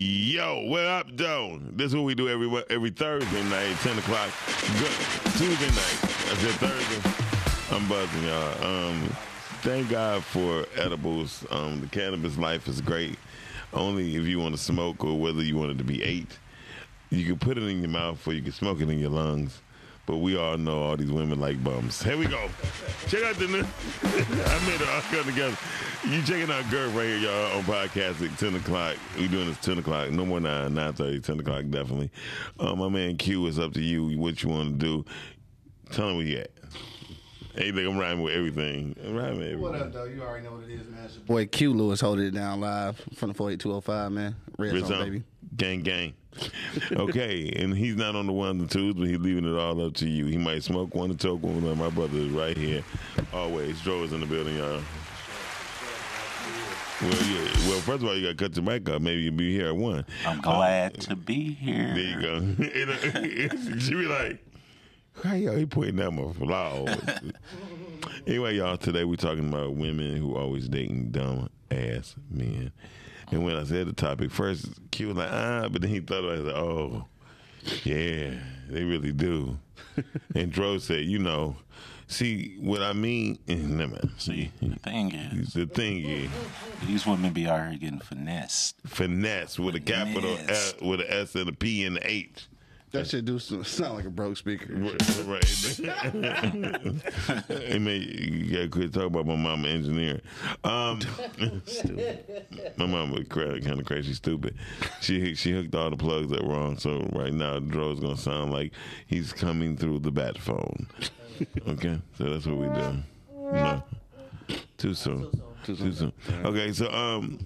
Yo, what up, though? This is what we do every every Thursday night, 10 o'clock. Good. Tuesday night. I said Thursday. I'm buzzing, y'all. Um, thank God for edibles. Um, the cannabis life is great. Only if you want to smoke or whether you want it to be eight. You can put it in your mouth or you can smoke it in your lungs. But we all know all these women like bums. Here we go. Check out the new. I made it all come together. You checking out Girth right here, y'all, on podcast at 10 o'clock. We doing this 10 o'clock. No more 9, 9 30, 10 o'clock, definitely. Uh, my man Q, it's up to you what you want to do. Tell him where you at. Hey, look, I'm rhyming with everything. I'm rhyming with everything. What up, though? You already know what it is, man. It's your boy Q Lewis holding it down live from the 48205, man. Red, Red Zone, Zone. baby. Gang, gang. okay, and he's not on the ones and twos, but he's leaving it all up to you. He might smoke one and choke one. My brother is right here. Always. Dro is in the building, y'all. Well, yeah. Well, first of all, you got to cut your mic up. Maybe you'll be here at one. I'm uh, glad to be here. There you go. Uh, she be like, how y'all he pointing at my flowers? anyway, y'all, today we're talking about women who always dating dumb ass men. And when I said the topic, first Q was like, ah, but then he thought about it, like, oh, yeah, they really do. and Dro said, you know, see, what I mean, never. See, the thing is, The thing is, these women be out here getting finessed. finesse with a capital S, with an S and a P and an H. That shit do s- sound like a broke speaker. Right. right. hey man, you gotta quit talking about my mama engineer. Um, my mama kind of crazy, stupid. She she hooked all the plugs up wrong, so right now Dro's gonna sound like he's coming through the bat phone. Okay, so that's what we do. No, too soon. Too soon. Okay, so um,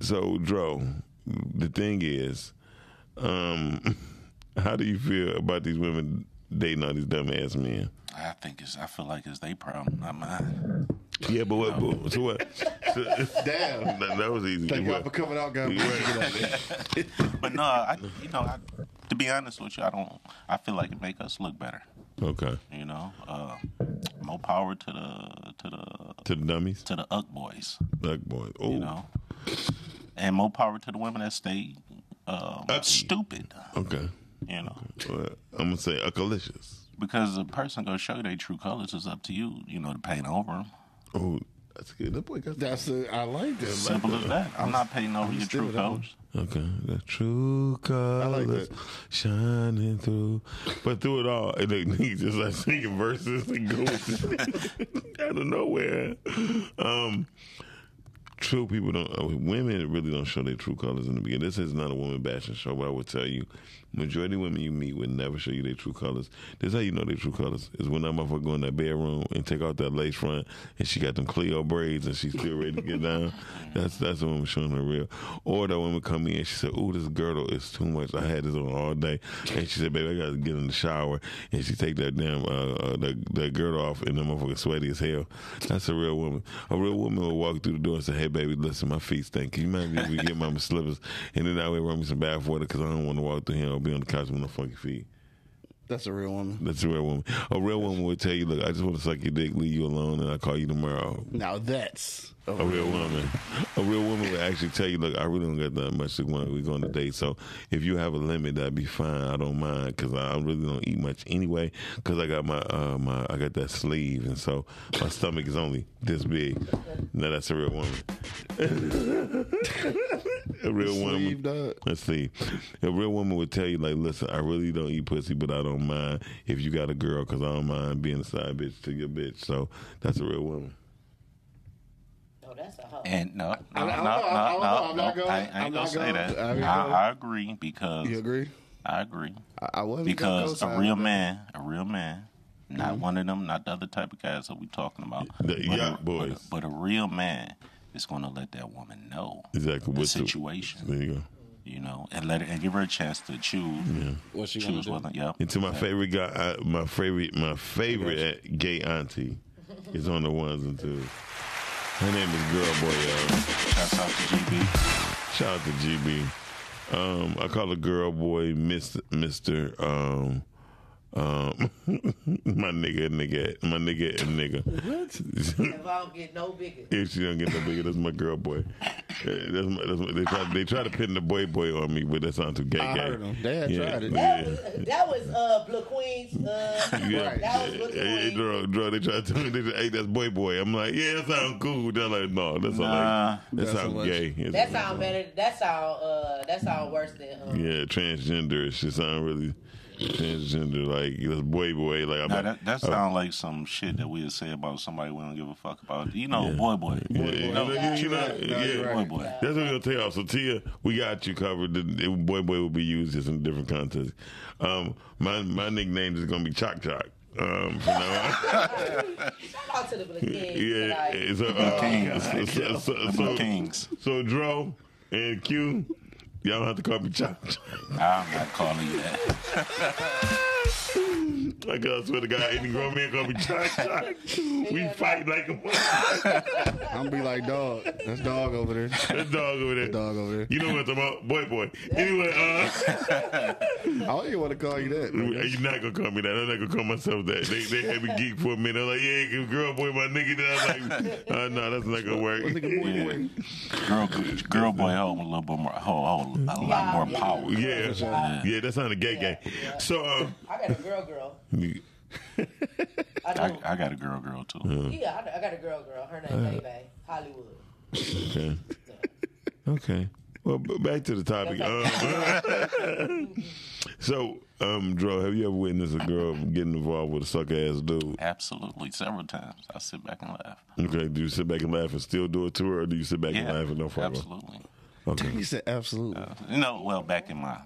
so Dro, the thing is, um, how do you feel about these women dating all these dumb ass men? I think it's. I feel like it's their problem, not mine. Yeah, but what? But, so what? So, Damn. that, that was easy. Thank y'all for coming out, guys. Right. But no, I, you know, I, to be honest with you, I don't. I feel like it make us look better. Okay, You know, uh, more power to the to the to the dummies, to the Uck boys. Duck boys. Oh, You know, and more power to the women that stay um, stupid. okay. You know, Well, I'm gonna say Uckalicious. because the person gonna show you their true colors is up to you. You know, to paint over them. Oh, that's good. That boy got That's a, I like that. Simple as that. I'm not painting over your true colors. Okay, the true colors that. shining through, but through it all, and then he just like singing verses and goes out of nowhere. Um, true people don't. Uh, women really don't show their true colors in the beginning. This is not a woman bashing show, but I would tell you, majority of women you meet would never show you their true colors. This is how you know their true colors is when that motherfucker go in that bedroom and take out that lace front, and she got them Cleo braids, and she's still ready to get down. That's that's a woman showing her real. Or that woman come in, and she said, "Ooh, this girdle is too much. I had this on all day," and she said, "Baby, I got to get in the shower," and she take that damn uh, uh that, that girdle off, and the motherfucker sweaty as hell. That's a real woman. A real woman will walk through the door and say, "Hey, baby, listen, my feet stink. Can you mind if we get mama slippers, and then I way run me some bath water because I don't want to walk through here or be on the couch with no funky feet." That's a real woman. That's a real woman. A real woman would tell you, "Look, I just want to suck your dick, leave you alone, and I'll call you tomorrow." Now that's a A real woman. A real woman would actually tell you, look, I really don't got that much to go. We're going to date. So if you have a limit, that'd be fine. I don't mind because I really don't eat much anyway because I got my, uh, my, I got that sleeve. And so my stomach is only this big. Now that's a real woman. a real Sleeve, woman. dog. A sleeve. A real woman would tell you, like, listen, I really don't eat pussy, but I don't mind if you got a girl because I don't mind being a side bitch to your bitch. So that's a real woman. Oh, that's a hoe. And no, no, I- I no, don't no, know, I don't know. no, I'm not no, gonna- I, I ain't gonna say that. I I, I agree because You agree? I agree I, I wasn't because a real man, a real man, not Mm-hmm. one of them, not the other type of guys that we talking about. The but yacht a, but, boys. a, but a real man is going to let that woman know Exactly. the What's the- situation, There you go. you know, and let her and give her a chance to choose. What she gonna choose do? whether, yeah. And to my favorite guy, uh, my favorite, my favorite uh, gay auntie is on the ones and twos. Her name is Girl Boy. Y'all. Out to GB. Shout out to GB. Um, I call her Girl Boy Mister Mister um, Um, my nigga, nigga, my nigga, and nigga. If I don't get no bigger. If she don't get no bigger, that's my girl boy. That's my, that's my, they try they try to pin the boy boy on me, but that sounds too gay. I gay. heard 'em. They had yeah, tried it. Yeah. That was that was uh Blue Queen's uh Yeah, that was Blue Hey, Queen. draw, draw, they try to tell me, they, hey, that's boy, boy. I'm like, yeah, that sounds cool. They're like, no, that's Nah. like, that That's sounds gay. It's That like, sound better that sound uh that sound worse than um Yeah, transgender. It should sound really transgender. Like, that's boy, boy. Like, I'm Now, that that sounds like some shit that we'd say about somebody we don't give a fuck about. You know, boy, boy. Yeah, You know, you know, you know, No, yeah. boy, boy. That's what we're gonna tell y'all. So Tia, we got you covered. The, the boy boy will be used just in different contexts. Um, my my nickname is gonna be Chock Chock. Um, from now on. shout out to the Blue Kings yeah. tonight. So, uh, Kings. so, so, so, The so, Kings. so Dro and Q, y'all don't have to call me Chock Chock. I'm not calling you that. Like I swear to God, any grown man call me Chock Chock. We fight like a motherfucker. I'm gonna be like dog. That's dog over there. That dog over there. Dog over there. You know what I'm talking about? Boy, boy. Anyway, uh. I don't even want to call you that. nigga. You're not gonna call me that. I'm not gonna call myself that. They they had me geek for a minute. I'm like, yeah, girl, boy, my nigga. Then I'm like, uh, no, that's not gonna work. Nigga, boy, boy. Girl, girl, boy, hold a little bit more, hold, hold a lot more power. Yeah, yeah, That's not a gay, gay. So, um, I got a girl girl. I I. I got a girl, girl too. yeah, I, I got a girl girl. Her name Bay Bay. Hollywood. okay, okay. Well, b- back to the topic. Um, so, um, Dro, have you ever witnessed a girl getting involved with a suck ass dude? Absolutely, several times. I sit back and laugh. Okay, do you sit back and laugh and still do it to her, or do you sit back and laugh and don't follow? absolutely. Okay. He said absolutely. Uh, you know, well, back in my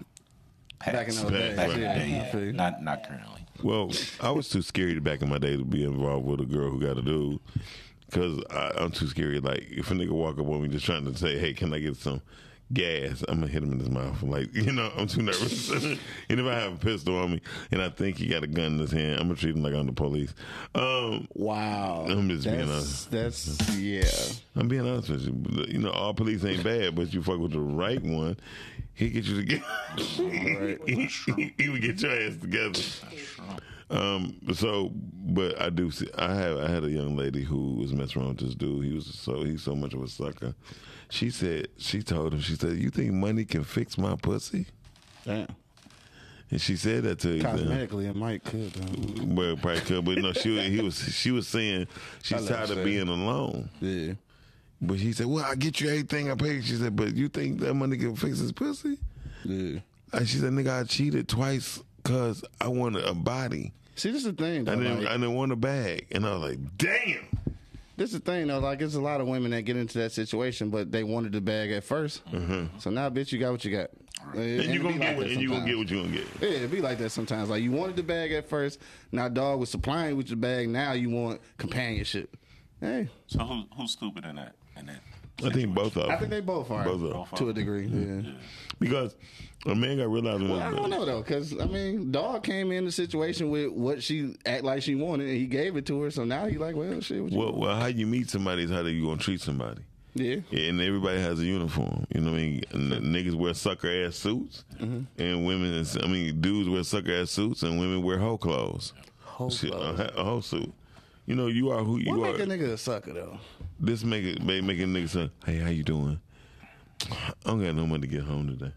past, Back in those days. back in the day, I feel yeah. not not currently. Well, I was too scared back in my day to be involved with a girl who got a dude. Because I'm too scared. Like, if a nigga walk up on me just trying to say, hey, can I get some gas? I'm to hit him in his mouth. Like, you know, I'm too nervous. and if I have a pistol on me and I think he got a gun in his hand, I'm to treat him like I'm the police. Um, Wow. I'm just being that's, honest. That's yeah. I'm being honest with you. You know, all police ain't bad, but you fuck with the right one, he get you to get. he, he, he would get your ass together. Um. So, but I do see. I have. I had a young lady who was messing around with this dude. He was so. He's so much of a sucker. She said. She told him. She said, "You think money can fix my pussy?" Damn. And she said that to him. Cosmetically, it might could. Though. Well, probably could, but no. She was- he was. She was saying she's tired of being alone. Yeah. But he said, "Well, I get you everything I paid." She said, "But you think that money can fix his pussy?" Yeah. And she said, "Nigga, I cheated twice because I wanted a body. See, this is the thing. Though, I didn't. like, I didn't want a bag." And I was like, "Damn." This is the thing though. Like, it's a lot of women that get into that situation, but they wanted the bag at 1st So now, bitch, you got what you got. Mm-hmm. And you gonna get what, and you gonna get what you gonna get. Yeah, it be like that sometimes. Like you wanted the bag at first, now dog was supplying with your bag. Now you want companionship. Hey, So who, who's stupid in that? In that? I think both of them. I think they both are Both of them. to a degree. Yeah. because a man got realized. Well, I don't know though, because I mean, dog came in the situation with what she act like she wanted, and he gave it to her. So now he like, well, shit. What you Well, well, how you meet somebody is how you gonna treat somebody. yeah, And everybody has a uniform. You know what I mean? Niggas wear sucker ass suits, Mm-hmm. and women. Is, I mean, dudes wear sucker ass suits, and women wear whole clothes. Whole clothes. A, a hoe suit. You know, you are who you what are. make a nigga a sucker though? This make it make, make a nigga say, "Hey, how you doing? I don't got no money to get home today."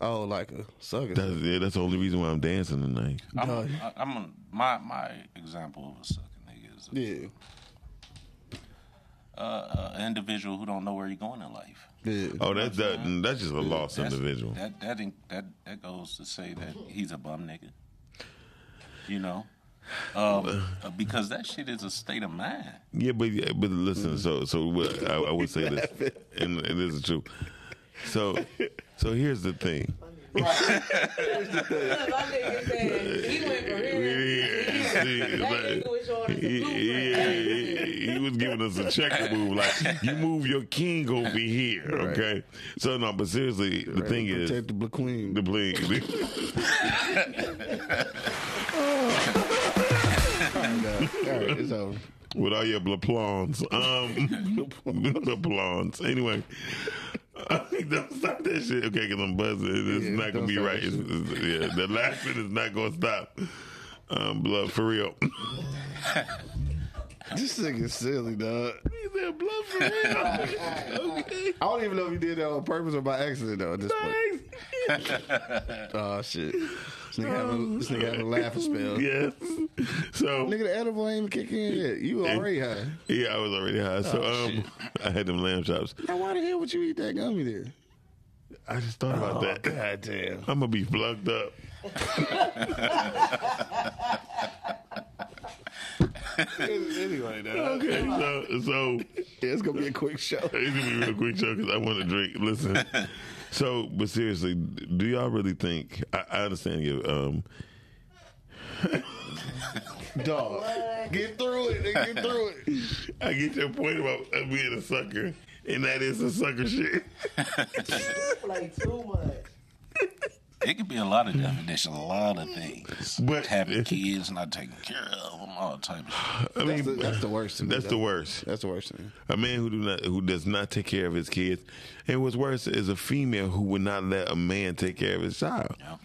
Oh, like a sucker. That's yeah, that's the only reason why I'm dancing tonight. I'm, Dog. I- I'm a, my my example of a sucker nigga is yeah, uh, uh, an individual who don't know where you're going in life. yeah. Oh, that's that. That's just a lost That's- individual. That that that that goes to say that he's a bum nigga. You know, um, uh, because that shit is a state of mind. Yeah, but yeah, but listen. So so what, I, I would say this, and, and this is true. So so here's the thing. My nigga said he went for real. See, That like, nigga was showing us a he, blueprint. he- he was giving us a checker move, like you move your king over here, okay? So no, but seriously, the thing is, protect the queen. the bling. All right, it's over. with all your blaplons. Um, blaplons. Anyway, don't stop that shit. Okay, because I'm buzzing. It's Yeah, not gonna be right. that It's, it's, yeah, the laughing is not gonna stop. Um, blood for real. This nigga silly, dog. he said blood for real. okay. I don't even know if he did that on purpose or by accident though. At this point. Oh shit. This nigga having this nigga having a laughing spell. yes. So Nigga, the edible ain't even kick in yet. You already high. yeah, I was already high. So Oh, um, I had them lamb chops. Now why the hell would you eat that gummy there? I just thought about that. God damn. I'm gonna be plugged up. anyway, dog. Okay, so so Yeah, it's gonna be a quick show. It's gonna be a real quick show because I want to drink. Listen, so but seriously, do y'all really think? I, I understand you. Um, Dog. Get through it. Get through it. I get your point about uh, being a sucker, and that is a sucker shit. Play too much. It could be a lot of definitions, a lot of things. But- having kids, not taking care of them, all type of shit. I That's the, mean, that's the worst. To me, that's the worst. That's the worst thing. A man who do not who does not take care of his kids, and what's worse is a female who would not let a man take care of his child. Yeah.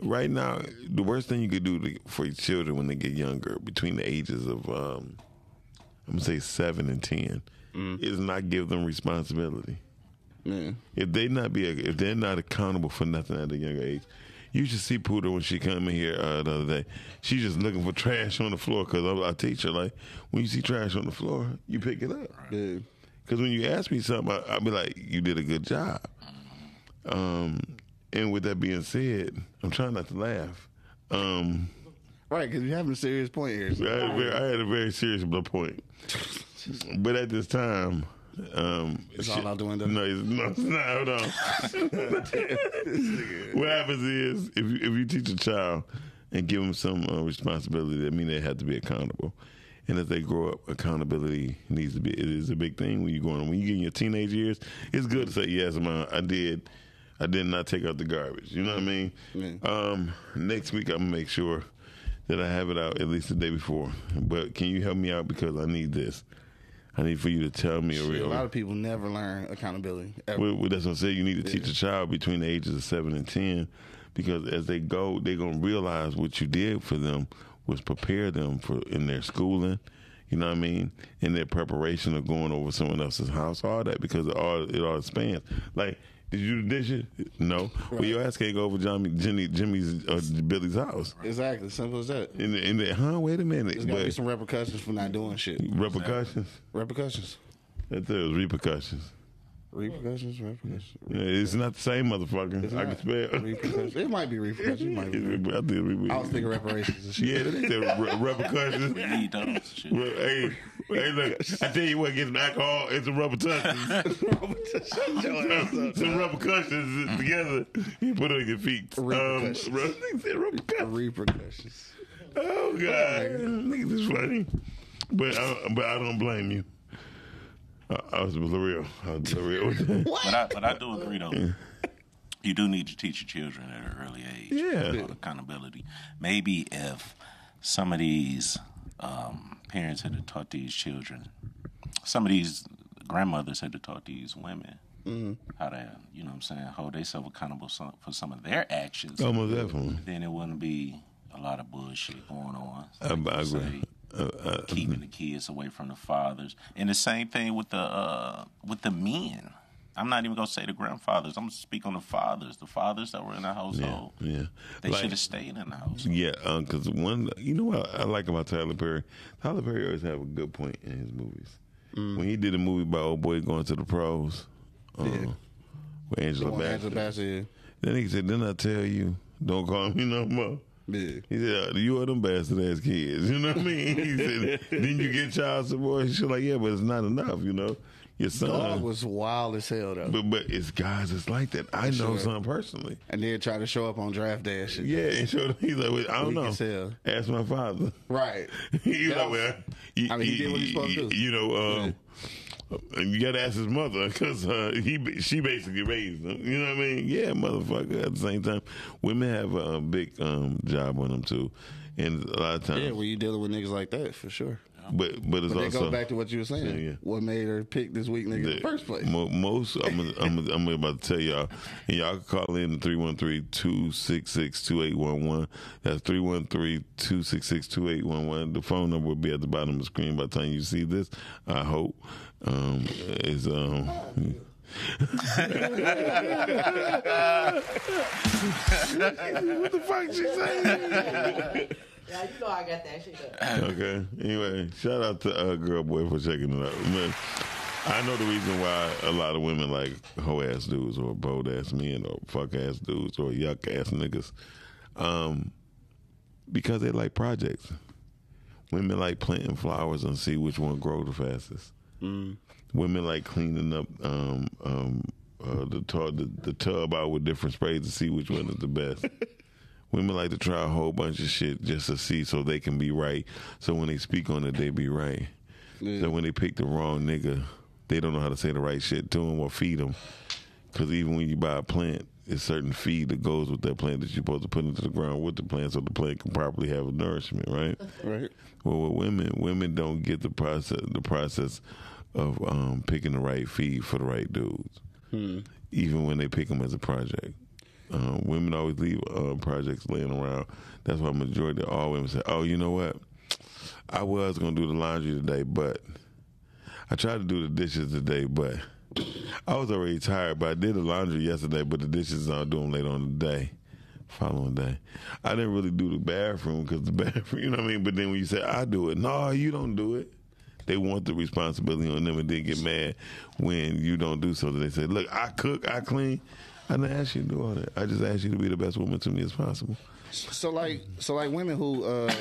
Right now, the worst thing you could do to, for your children when they get younger, between the ages of um, I'm gonna say seven and ten, is not give them responsibility. Man. If they not be if they're not accountable for nothing at a younger age, you should see Poodle when she come in here uh, the other day. She's just looking for trash on the floor because I, I teach her like when you see trash on the floor, you pick it up. Because when you ask me something, I, I'll be like, "You did a good job." Um, and with that being said, I'm trying not to laugh. Um, Right, because you're having a serious point here. I, had a very, I had a very serious point, but at this time, um, It's all out the window. No, it's, no, it's not. Hold on. what happens is if you, if you teach a child and give them some uh, responsibility, that means they have to be accountable. And as they grow up, accountability needs to be. It is a big thing when you're on. When you get in your teenage years, it's good to say yes, mom. I did. I did not take out the garbage. You know what I mean? Yeah. Um, next week, I'm gonna make sure that I have it out at least the day before. But can you help me out because I need this? I need for you to tell me a Shit, real. a lot of people never learn accountability. Well, well, that's what I'm saying. You need to teach a child between the ages of seven and ten, because as they go, they're gonna realize what you did for them was prepare them for in their schooling. You know what I mean? In their preparation of going over someone else's house, all that because it all it all spans. Like, did you do the dishes? No. Well, your ass can't go over Johnny, Jimmy, Jimmy's, uh, Billy's house. Exactly. Simple as that. In the, in the, huh? Wait a minute. There's got to be But some repercussions for not doing shit. repercussions. Repercussions. That's it. was repercussions. Repercussions. Repercussions. Yeah, it's not the same motherfucker. It's I not. can spell. Repercussions. It might be repercussions. It might be. I think we- I was thinking reparations and shit. Yeah, they said re- repercussions. We need those. Shit. Well, hey, hey, look! I tell you what, gets alcohol. It's a rubber tushes. some, some rubber together. You put it on your feet. Um, Repercussions. rub- they said. Repercussions. Oh God, nigga, this funny. But I, but I don't blame you. I, I was real. I was real with that. But I, but I do agree though. You do need to teach your children at an early age. Yeah. accountability. Maybe if some of these um, parents had to taught these children, some of these grandmothers had to taught these women Mm-hmm. how to, you know, what I'm saying, hold themselves accountable for some of their actions. Almost definitely. Then it wouldn't be a lot of bullshit going on. I, Like I you agree. say, Uh, uh, keeping the kids away from the fathers, and the same thing with the uh, with the men. I'm not even gonna say the grandfathers. I'm gonna speak on the fathers. The fathers that were in the household. yeah. They Like- should have stayed in the house. Yeah, because one, you know what I like about Tyler Perry? Tyler Perry always have a good point in his movies. Mm. When he did a movie about old boy going to the pros, uh, Yeah. with Angela Bassett, Angela Bassett. then he said, "Then I tell you, don't call me no more." Yeah. He said, "You are them bastard ass kids." You know what I mean? He said, "Then you get child support." She's like, "Yeah, but it's not enough." You know, your son. Dog was wild as hell though. but but it's guys that's like that. I know Sure. some personally. and then try to show up on draft day and shit. Yeah, and so he's like, well, I don't Weak know. hell. Ask my father. Right. you Yeah. know, well, you, I mean, he did what he's supposed to do. You know, um, you got to ask his mother because uh, he she basically raised him. You know what I mean? Yeah, motherfucker. At the same time, women have a, big um, job on them too, and a lot of times, Yeah, when you dealing with niggas like that, for sure. But but it's But also goes back to what you were saying. Yeah, yeah. What made her pick this weak nigga in the the- first place? mo- most I'm, I'm, I'm about to tell y'all, and y'all can call in 313-266-2811. That's 313-266-2811. The phone number will be at the bottom of the screen by the time you see this. I hope um, is um. what the fuck she saying? Yeah, you know I got that shit up. Okay. Anyway, shout out to uh, Girl Boy for checking it out. Man, I know the reason why a lot of women like hoe ass dudes or bold ass men or fuck ass dudes or yuck ass niggas. Um, because they like projects. Women like planting flowers and see which one grow the fastest. Women like cleaning up um, um, uh, the, tub, the the tub out with different sprays to see which one is the best. Women like to try a whole bunch of shit just to see so they can be right. So when they speak on it, they be right. So when they pick the wrong nigga, they don't know how to say the right shit to them or feed them. Because even when you buy a plant, it's certain feed that goes with that plant that you're supposed to put into the ground with the plant so the plant can properly have a nourishment, right? Right. Well, with women, women don't get the process the process of um, picking the right feed for the right dudes, even when they pick them as a project. Um, women always leave uh, projects laying around. That's why majority of all women say, "Oh, you know what? I was gonna do the laundry today, but I tried to do the dishes today, but I was already tired. But I did the laundry yesterday, but the dishes I'll do them later on today." Following day, I didn't really do the bathroom because the bathroom, you know what I mean. But then when you say I do it, no, you don't do it. They want the responsibility on them, and they get mad when you don't do something. They say, "Look, I cook, I clean. I didn't ask you to do all that. I just asked you to be the best woman to me as possible." So like, so like women who, uh,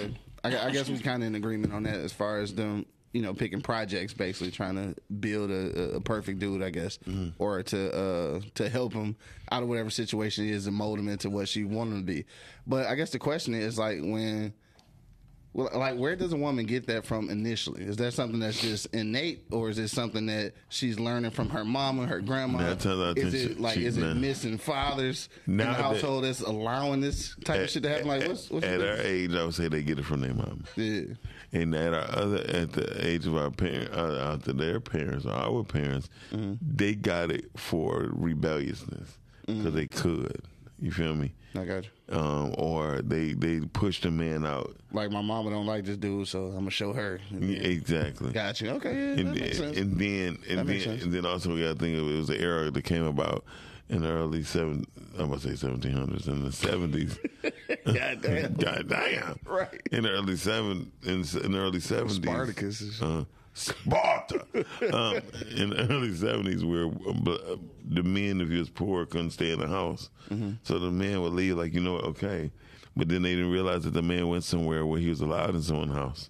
I, I guess we're kind of in agreement on that as far as them, you know, picking projects, basically trying to build a, a perfect dude, I guess, or to uh, to help him out of whatever situation is and mold him into what she wanted him to be. But I guess the question is like when. Well, like, where does a woman get that from initially? Is that something that's just innate, or is it something that she's learning from her mama, and her grandma? Times out is it like, she- is it missing fathers in the household that's allowing this type of shit to happen? Like, what's, what's at our age, I would say they get it from their mom. yeah. And at our other, at the age of our parents, uh, after their parents, or our parents, Mm-hmm. they got it for rebelliousness because they could. You feel me? I got you. Um, or they they pushed a man out. Like my mama don't like this dude, so I'm gonna show her. Yeah, Exactly. Got you. Okay, yeah, and, then, and then and That then and then also we got to think of it was the era that came about in the early seven. I'm gonna say 1700s in the 70s. God damn. God damn. Right. In the early seven in, in the early 70s. Spartacus Uh, Sparta. um, in the early 70s, where uh, the men, if he was poor, couldn't stay in the house. Mm-hmm. So the man would leave, like, you know what, okay. But then they didn't realize that the man went somewhere where he was allowed in someone's house.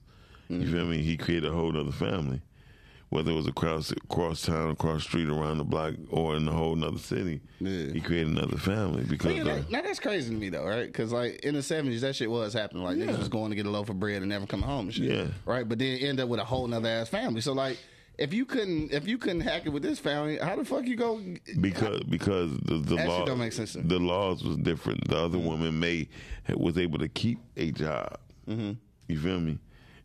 You feel me? He created a whole other family. Whether it was across across town, across street, around the block, or in a whole nother city, Yeah. he created another family because Yeah, that, now that's crazy to me though, right? Because like in the seventies, that shit was happening. Like niggas was going to get a loaf of bread and never come home and shit. Yeah. Right. But then end up with a whole nother ass family. So like, if you couldn't, if you couldn't hack it with this family, how the fuck you go? because because the, the law don't make sense the laws was different. The other woman may was able to keep a job. Mm-hmm. You feel me?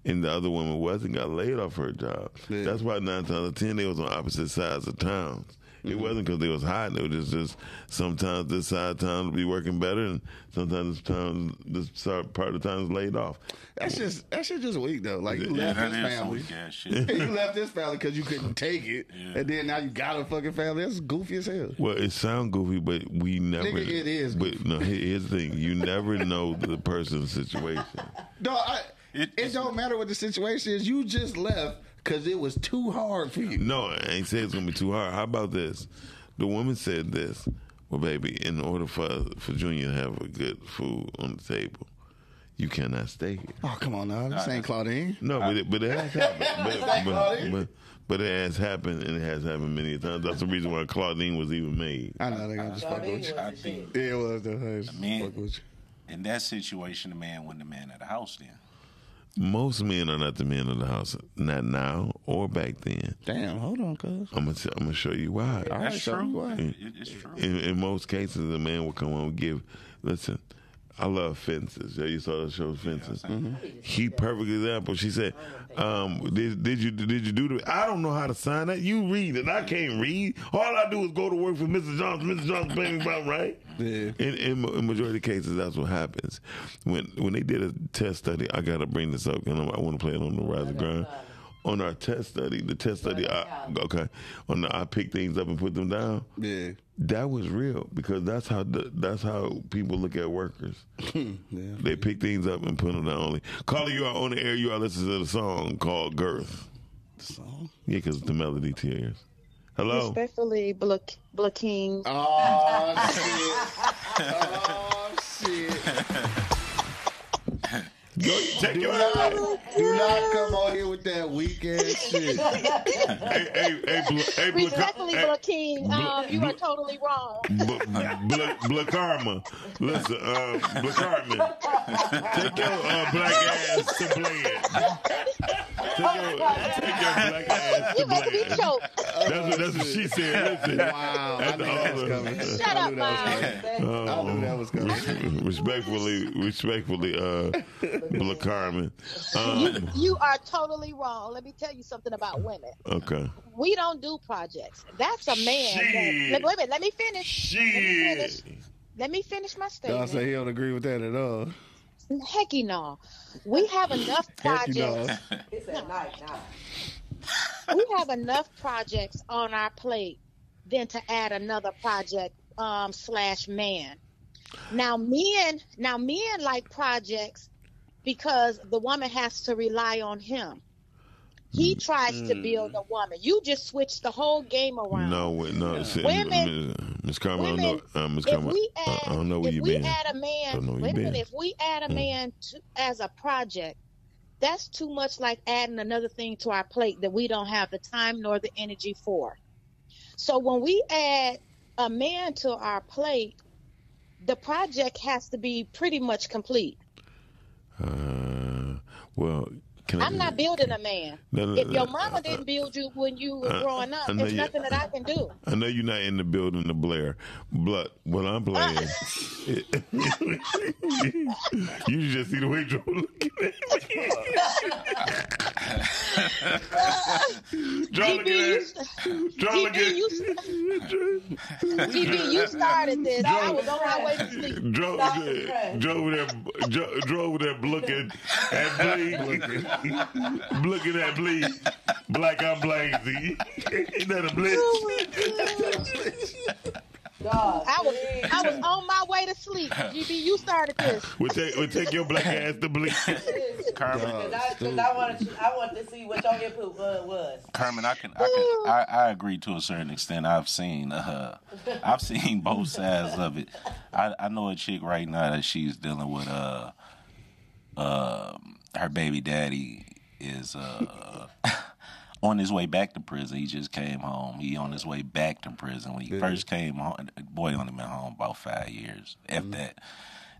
And the other woman wasn't got laid off her job. Yeah. That's why nine times out of ten they was on opposite sides of towns. Mm-hmm. It wasn't because they was hiding. It was just, just sometimes this side of town would be working better, and sometimes this town this part of the town is laid off. That's just that shit just weak though. Like you Yeah, left that this is some family. weak ass shit. you left this family because you couldn't take it, and then now you got a fucking family. That's goofy as hell. Well, it sounds goofy, but we never. Nigga, it is But no, here- here's the thing: you never know the person's situation. No, I, it, It- don't matter what the situation is. You just left because it was too hard for you. No, I ain't say it's gonna be too hard. How about this? The woman said this. Well, baby, in order for for Junior to have a good food on the table, you cannot stay here. Oh come on now, this ain't Claudine. No, but it, but it has happened. But, but, but, but it has happened, and it has happened many times. That's the reason why Claudine was even made. I know they gonna just fuck Claudine with you. was the. Yeah, it was though. They just mean- fuck with you. In that situation, the man wasn't the man of the house then. Most men are not the men of the house, not now or back then. Damn, hold on, cuz. I'm gonna I'm gonna show you why. That's show me true. why. It- it's true. in, in most cases, a man will come home and give. Listen, I love fences. Yeah, you saw the show Fences. Mm-hmm. He perfect example. She said, um, did, did you did you do the? I don't know how to sign that. You read it. I can't read. All I do is go to work for Mrs. Johnson. Mrs. Johnson paying me about right. Yeah. In, in in majority of cases, that's what happens. When when they did a test study, I gotta bring this up, and I want to play it on the rise and grind. On our test study, the test study, I, okay, on the, I pick things up and put them down. Yeah. That was real because that's how the, that's how people look at workers. They pick things up and put them down. Only Carly, you are on the air. You are listening to the song called "Girth." Song? Yeah, because the melody to your. Hello. Respectfully, Black, Black King. Oh shit! Oh shit! Go, take Do your not, do not come on here with that weak ass shit. hey, hey, hey, Bla- hey, Bla- Respectfully, hey, Black King, um, you are totally wrong. Black Bla- Karma. Listen, uh, Black Karma. Take your uh, black ass to blend. Take your, take your black ass to You make me blend. choke. That's what, that's what she said. Listen. Wow, I knew that was coming. Shut up, knew Miles. I knew that was coming. respectfully, respectfully, uh, Black Carmen. Um, You are totally wrong. Let me tell you something about women. okay. We don't do projects. That's a man. Shit. That, wait a minute. Let me finish. Let me finish. Let me finish my Y'all statement. say he don't agree with that at all. Hecky no. We have enough Heck, you projects. know. It's at night now. we have enough projects on our plate than to add another project um, slash man. Now men, now men like projects because the woman has to rely on him. He tries to build a woman. You just switch the whole game around. No, wait, no. see, Women- Miss Carmen, I don't know. Uh, if Carmen, we add, I don't know where you we been. add a man, where wait you a minute, been. if we add a Mm. man to, as a project, that's too much like adding another thing to our plate that we don't have the time nor the energy for. So when we add a man to our plate, the project has to be pretty much complete. Uh, well, can I I'm just- not building a man. No, no, If your mama uh, didn't build you when you were uh, growing up, I there's you- nothing that I can do. I know you're not in the building to Blair, but what I'm playing, you just see the way Joe looking at me. Joe GB, looking you, at Joe you, GB, you started this. I was on my way to sleep. Joe, Stop the Joe, press. Joe over there, Joe, Joe over there looking at Bleed, looking at Bleed, black I'm blazy. Ain't that a blitz? Dog. I was I was on my way to sleep. GB, you started this. We take, we take your black ass to Bleed. Carmen, Cause I, cause I want to, I want to see what your input was. Carmen, I can, I can, I, I agree to a certain extent. I've seen, uh, I've seen both sides of it. I, I know a chick right now that she's dealing with, uh, uh, her baby daddy is, uh, on his way back to prison. He just came home. He on his way back to prison. When he first came home, boy only been home about five years. If that,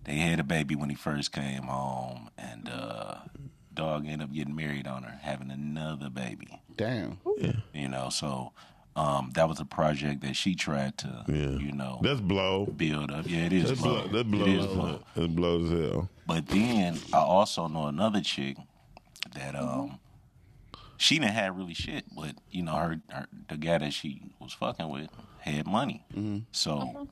they had a baby when he first came home, and uh, dog ended up getting married on her, having another baby. Damn. Yeah. You know, so um, that was a project that she tried to, Yeah. you know, That's blow. build up. Yeah, it is That's blow. blow. That It blows. is blow. That blows as hell. But then I also know another chick that um she didn't have really shit, but you know her, her the guy that she was fucking with had money, so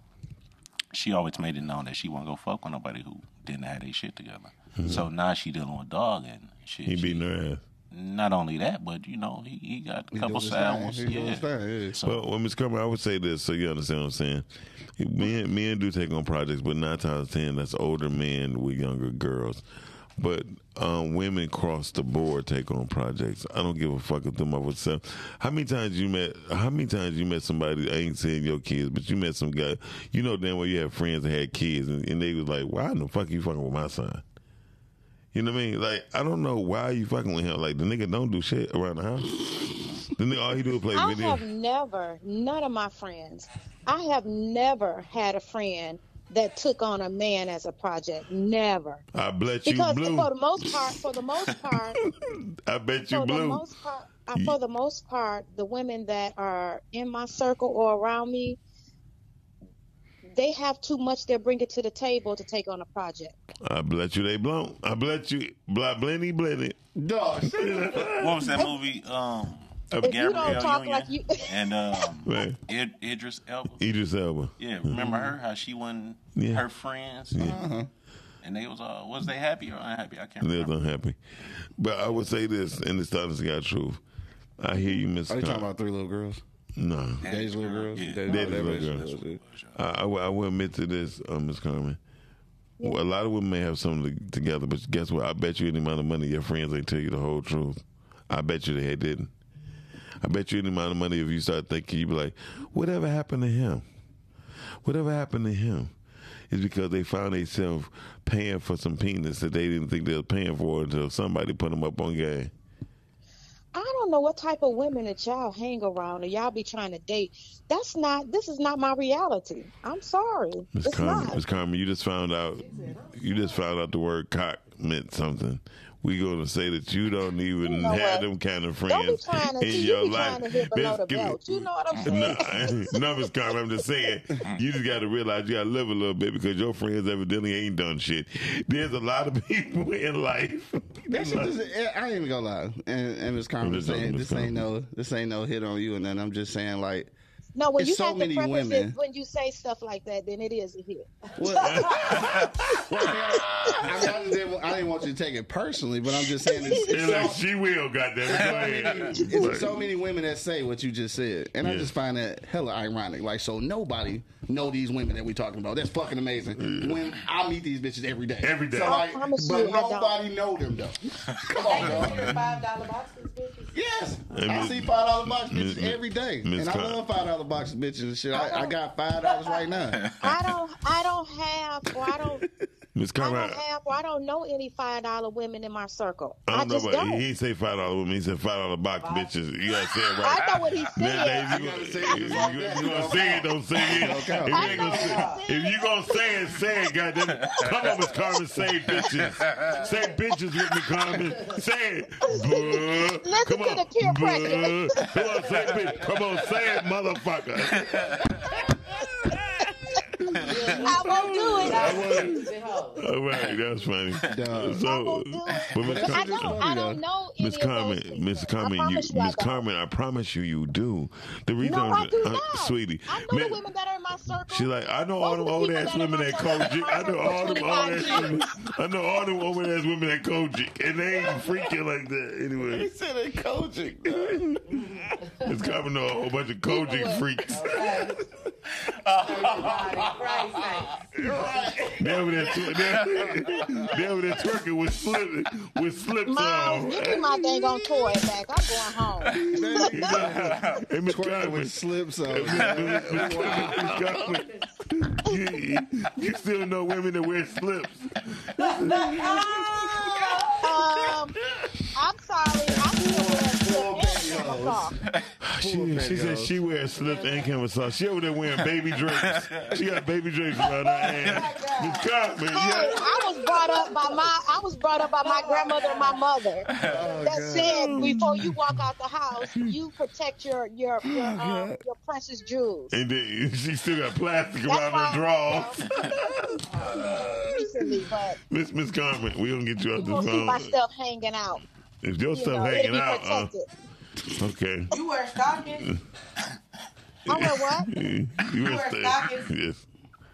she always made it known that she wasn't gonna fuck with nobody who didn't have their shit together. So now she dealing with dog and shit. He She- beating her ass. Not only that, but you know he, he got a couple doing his side ones. He Yeah. thing, yeah. So Well, well, Ms. Carmen, I would say this so you understand what I'm saying. Men, men do take on projects, but nine times out of ten, that's older men with younger girls. But um, women cross the board take on projects. I don't give a fuck if them up with self. How many times you met? How many times you met somebody? I ain't saying your kids, but you met some guy. You know damn well you have friends that had kids, and, and they was like, "Why in the fuck you fucking with my son?" You know what I mean? Like I don't know why you fucking with him. Like the nigga don't do shit around the house. The nigga all he do is play I video. have never, none of my friends, I have never had a friend that took on a man as a project. Never. I bet you Blue. Because blue. for the most part, for the most part, I bet you for the blue. most part, uh, for the most part, the women that are in my circle or around me, they have too much they're bringing to the table to take on a project. I bet you they blown. I bet you blah blenny blenny. Dog. What was that movie? Um, If you Gabrielle don't talk Union like you, and um, Right. Id- Idris Elba. Idris Elba. Yeah, remember her? How she wasn't Yeah. her friends, Yeah. and they was uh, was they happy or unhappy? I can't They was unhappy. But I would say this, and it's honest to God truth. I hear you, Miss. Are you Con- talking about three little girls? No. Daddy's little girls? Yeah. Daddy's Daddy's little little girls. girls. I, I, will- I will admit to this, uh, Miss Carmen. Well, a lot of women may have something to- together, but guess what? I bet you any amount of money your friends ain't tell you the whole truth. I bet you they didn't. I bet you any amount of money if you start thinking, you be like, whatever happened to him? Whatever happened to him? It's because they found themselves paying for some penis that they didn't think they were paying for until somebody put them up on game. I don't know what type of women that y'all hang around or y'all be trying to date. That's not. This is not my reality. I'm sorry. Miss It's Carmen, not. Miss Carmen, you just found out. You just found out the word cock meant something. We gonna say that you don't even You know have what? them kind of Don't be friends trying to. in See, your be life. trying to hit below the belt. You know what I'm saying? No, no, Miss Carmen, I'm just saying. You just got to realize you got to live a little bit because your friends evidently ain't done shit. There's a lot of people in life. That shit just, eh, I ain't even gonna lie. And, and Miss Carmen I'm just saying this ain't no this ain't no hit on you and then I'm just saying like No, when It's you so have to preface women. it when you say stuff like that, then it is a hit. well, I mean, I, I, mean, I, just didn't, I didn't want you to take it personally, but I'm just saying it's, it's, It's like, so, she will, goddamn it. Go ahead. it's so many women that say what you just said, and I just find that hella ironic. Like, so nobody know these women that we're talking about. That's fucking amazing. When I meet these bitches every day, Every day. So, like, but you, I don't. nobody know them though. Come on, dog. Five dollar boxes, bitches. Yes, Hey, I see five dollar box bitches every day, Miss and I love five dollar box bitches and shit. I, I got five dollars right now. I don't. I don't have. Or I don't. Miss I Carmen, don't have. I don't know any five dollar women in my circle. I I, don't know, just but don't. he, he say five dollar women. He said five dollar box bitches. You gotta say it right. I know what he Nowadays, said. you gotta gonna, say it you, just like you- that. you gonna say it, don't say it. If you, I ain't know gonna what say, he if you gonna say it, say it, goddamn. Come on, Miss Carmen, say bitches. Say bitches with me, Carmen. Say it. Buh. Listen Come to on. the peer pressure. Come on, say bitch. Come on, say it, motherfucker. I won't do it. I want- Sit home. All right, that's funny. Dog. I So, won't do it. but Miss I Carmen, don't. I don't know Miss Carmen. Miss Carmen, you, promise you I Miss. Carmen, I promise you, you do. The reason No, I'm I do uh, not. sweetie, I know Ma- the women that are in my circle. She's like, I know all them the old ass women that my COGIC. I know all them old ass women. I know all them old ass women that COGIC, and they ain't freaking like that. Anyway, He said they coaching. Miss Carmen know a whole bunch of COGIC freaks. Christ sakes. They over there, they, they over there twerking with slip, with slips Mom, give me my dang on toy back. I'm going home. Twerking with slips on. You, you still know women that wear slips. Um, I'm sorry. I still wear slip She, she said she wears slips and camisole. She over there wearing baby drapes. She got baby drapes around her ass. Miss Carmen, Hey, yeah. I was brought up by my I was brought up by my grandmother and my mother that said before you walk out the house, you protect your your your, um, your precious jewels. And then she still got plastic That's around her why- drawers. Miss Miss Carmen, we gonna get you you off gonna the see my phone. stuff hanging out. If your You stuff know, hanging out, uh, okay. You wear stockings? I wear what? You wear wear sta- stockings? Yes,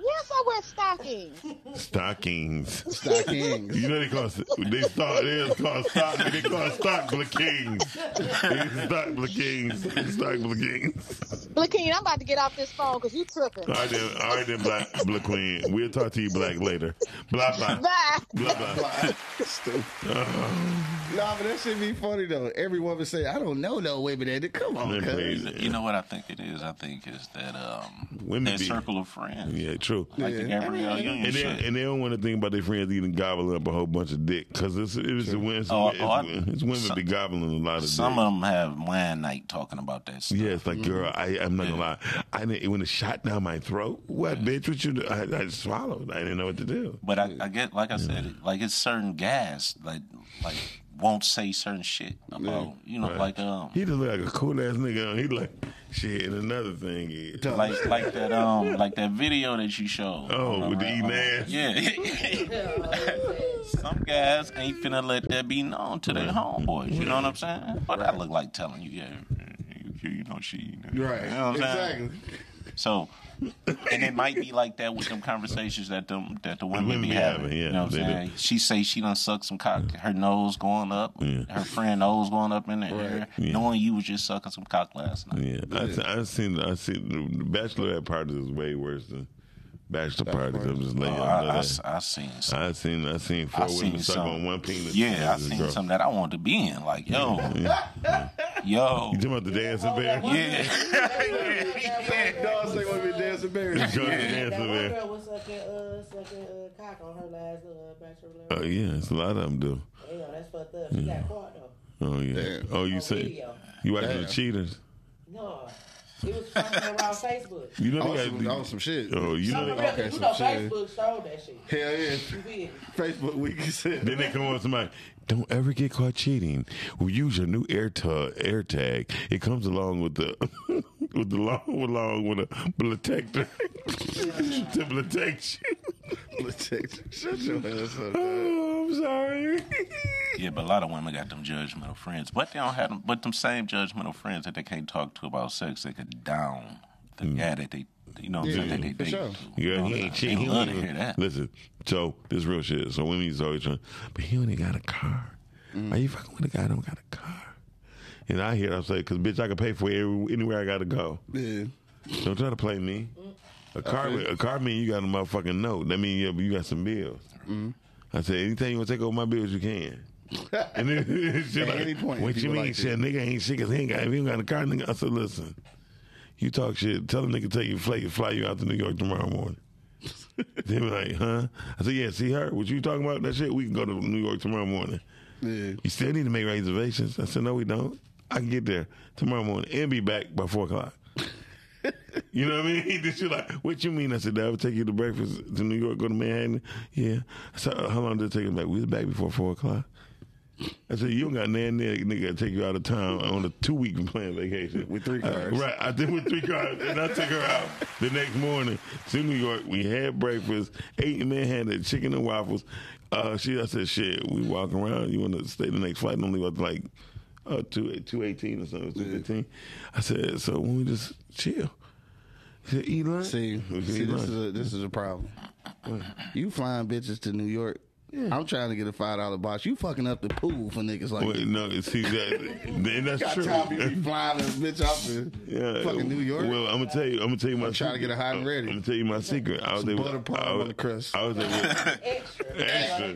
Yes, I wear stockings. stockings. Stockings. You know they call they start they call stock they call stock blockings. They stock blockings. Stock blockings. Lakeen, I'm about to get off this phone because you tripping. All right then, all right then, Black Black We'll talk to you, Black, later. Blah blah Bye. blah blah. Stupid. Nah, but that should be funny though. Every woman say, "I don't know no women that." Come on, Man, cuz. You know what I think it is? I think it's that um Women that be- circle of friends. Yeah, true. Like the Yeah. Gabrielle Union And they, and they don't want to think about their friends even gobbling up a whole bunch of dick because it's it's, it's, it's, Oh, it's, oh, I- it's women some- be gobbling a lot of Some dick. of them have wine night talking about that stuff. Yeah, it's like, girl, I, I'm not gonna lie. I didn't, when it shot down my throat, what, bitch, what you do? I, I swallowed. I didn't know what to do. But I, I get, like I said, like it's certain gas, like like won't say certain shit about you know like um He just look like a cool ass nigga. He like shit. And another thing is, like like that um like that video that you showed. oh, with the eating ass. Yeah. Some guys ain't finna let that be known to their homeboys. You know what I'm saying? But that look like telling you, yeah, you, you know she. Right. You know what I'm saying? exactly. So, and it might be like that with them conversations that them that the women women be be having. having, yeah, you know what I'm do. saying? She say she done sucked some cock, her nose going up, her friend nose going up in the air, Yeah. knowing you was just sucking some cock last night. Yeah, I, se- I seen I seen the bachelorette parties is way worse than bachelor party. I'm just letting Oh, y'all know I, I, that. I seen some. I seen I seen four I women seen suck some. on one penis. Yeah, I seen girl. some that I wanted to be in. Like, yo, yo, You talking about the dancing bear? yeah. Dogs say want to be dancing bear. Go to the That dancing one bear. girl was sucking, uh, sucking uh, cock on her last uh, bachelor. Oh yeah, it's a lot of them do. You know, that's fucked up. She got caught though. Oh yeah. Damn. Oh, you On say you watching the cheaters? No, he was fucking around Facebook. You know they some, got oh, some shit. Oh, you know Some they got. them, okay, you know, some shit. Facebook stole that shit. Hell yeah. You feel me? Facebook week you said. Then they come on with somebody. Don't ever get caught cheating. We use your new air tag. Air tag. It comes along with the with the long along with a protector to protect you. Shut your ass up. dog. Oh, I'm sorry. Yeah, but a lot of women got them judgmental friends, but they don't have them. But them same judgmental friends that they can't talk to about sex, they could down the mm. guy that they, you know, what that they for date. sure. Yeah, You know, he ain't cheating. They He love to hear that. Listen, so this real shit. So women used to always trying, but he only got a car. Mm. Are you fucking with a guy that don't got a car? And I hear I say, because bitch, I can pay for every, anywhere I got to go. Yeah. Don't try to play me. A car, a car mean you got a motherfucking note. That mean you, you got some bills. Mm-hmm. I said, anything you want to take over my bills, you can. And then she At like, any point, what you mean, like shit? Nigga ain't shit 'cause he ain't got, if he ain't got a car, nigga. I said, listen, you talk shit. Tell a nigga take you, fly, fly you out to New York tomorrow morning. they be like, huh? I said, yeah, see her? What you talking about? That shit? We can go to New York tomorrow morning. Yeah. You still need to make reservations. I said, no, we don't. I can get there tomorrow morning and be back by four o'clock. you know what I mean? Then she like, what you mean? I said, did I ever take you to breakfast to New York, go to Manhattan? Yeah. I said, "Uh, how long did it take us back? We was back before four o'clock. I said, you don't got there, nigga, to take you out of town on a two week planned vacation. With three Uh, cars. right. I did with three cars. And I took her out the next morning to New York. We had breakfast, ate in Manhattan, chicken and waffles. Uh, she, I said, shit, we walk around. You want to stay the next flight? Don't leave up like uh, 2, 218 or something, 215. I said, so when we just chill. Said, lunch? See, see, this is a this is a problem. You flying bitches to New York. I'm trying to get a five dollar box. You fucking up the pool for niggas like Wait, that. no, see that, and that's Got true. time to be flying a bitch off to Yeah, fucking New York. Well, I'm gonna tell you. I'm gonna tell you my. I'm trying to get a hot and ready. I'm gonna tell you my secret. I was Some able. butter palm I was, on the crust. I was able. Extra. extra,